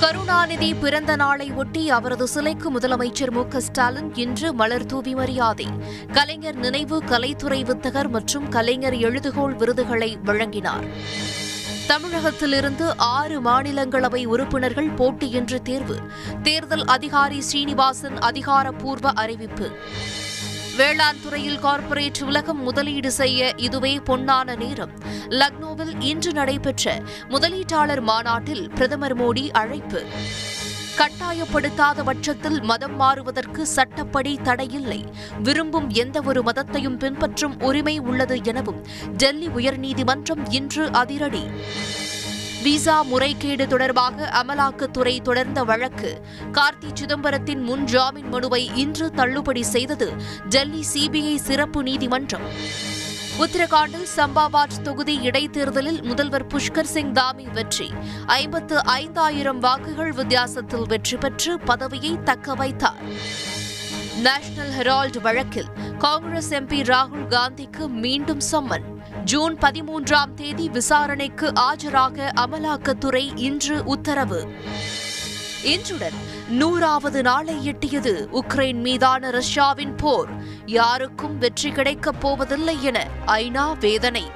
கருணாநிதி பிறந்த நாளை ஒட்டி அவரது சிலைக்கு முதலமைச்சர் மு ஸ்டாலின் இன்று மலர் தூவி மரியாதை. கலைஞர் நினைவு கலைத்துறை வித்தகர் மற்றும் கலைஞர் எழுதுகோள் விருதுகளை வழங்கினார். தமிழகத்திலிருந்து ஆறு மாநிலங்களவை உறுப்பினர்கள் போட்டியின்றி தேர்வு. தேர்தல் அதிகாரி ஸ்ரீனிவாசன் அதிகாரப்பூர்வ அறிவிப்பு. வேளாண் துறையில் கார்ப்பரேட் உலகம் முதலீடு செய்ய இதுவே பொன்னான நேரம். லக்னோவில் இன்று நடைபெற்ற முதலீட்டாளர் மாநாட்டில் பிரதமர் மோடி அழைப்பு. கட்டாயப்படுத்தாத பட்சத்தில் மதம் மாறுவதற்கு சட்டப்படி தடையில்லை. விரும்பும் எந்தவொரு மதத்தையும் பின்பற்றும் உரிமை உள்ளது எனவும் டெல்லி உயர்நீதிமன்றம் இன்று அதிரடி. விசா முறைகேடு தொடர்பாக அமலாக்கத்துறை தொடர்ந்த வழக்கு. கார்த்தி சிதம்பரத்தின் முன் ஜாமீன் மனுவை இன்று தள்ளுபடி செய்தது டெல்லி சிபிஐ சிறப்பு நீதிமன்றம். உத்தரகாண்டில் சம்பாபாத் தொகுதி இடைத்தேர்தலில் முதல்வர் புஷ்கர் சிங் தாமி வெற்றி. ஐம்பத்து ஐந்தாயிரம் வாக்குகள் வித்தியாசத்தில் வெற்றி பெற்று பதவியை தக்க வைத்தார். நேஷனல் ஹெரால்டு வழக்கில் காங்கிரஸ் எம்பி ராகுல் காந்திக்கு மீண்டும் சம்மன். ஜூன் பதிமூன்றாம் தேதி விசாரணைக்கு ஆஜராக அமலாக்கத்துறை இன்று உத்தரவு. இன்றுடன் நூறாவது நாளை எட்டியது உக்ரைன் மீதான ரஷ்யாவின் போர். யாருக்கும் வெற்றி கிடைக்கப் போவதில்லை என ஐநா வேதனை.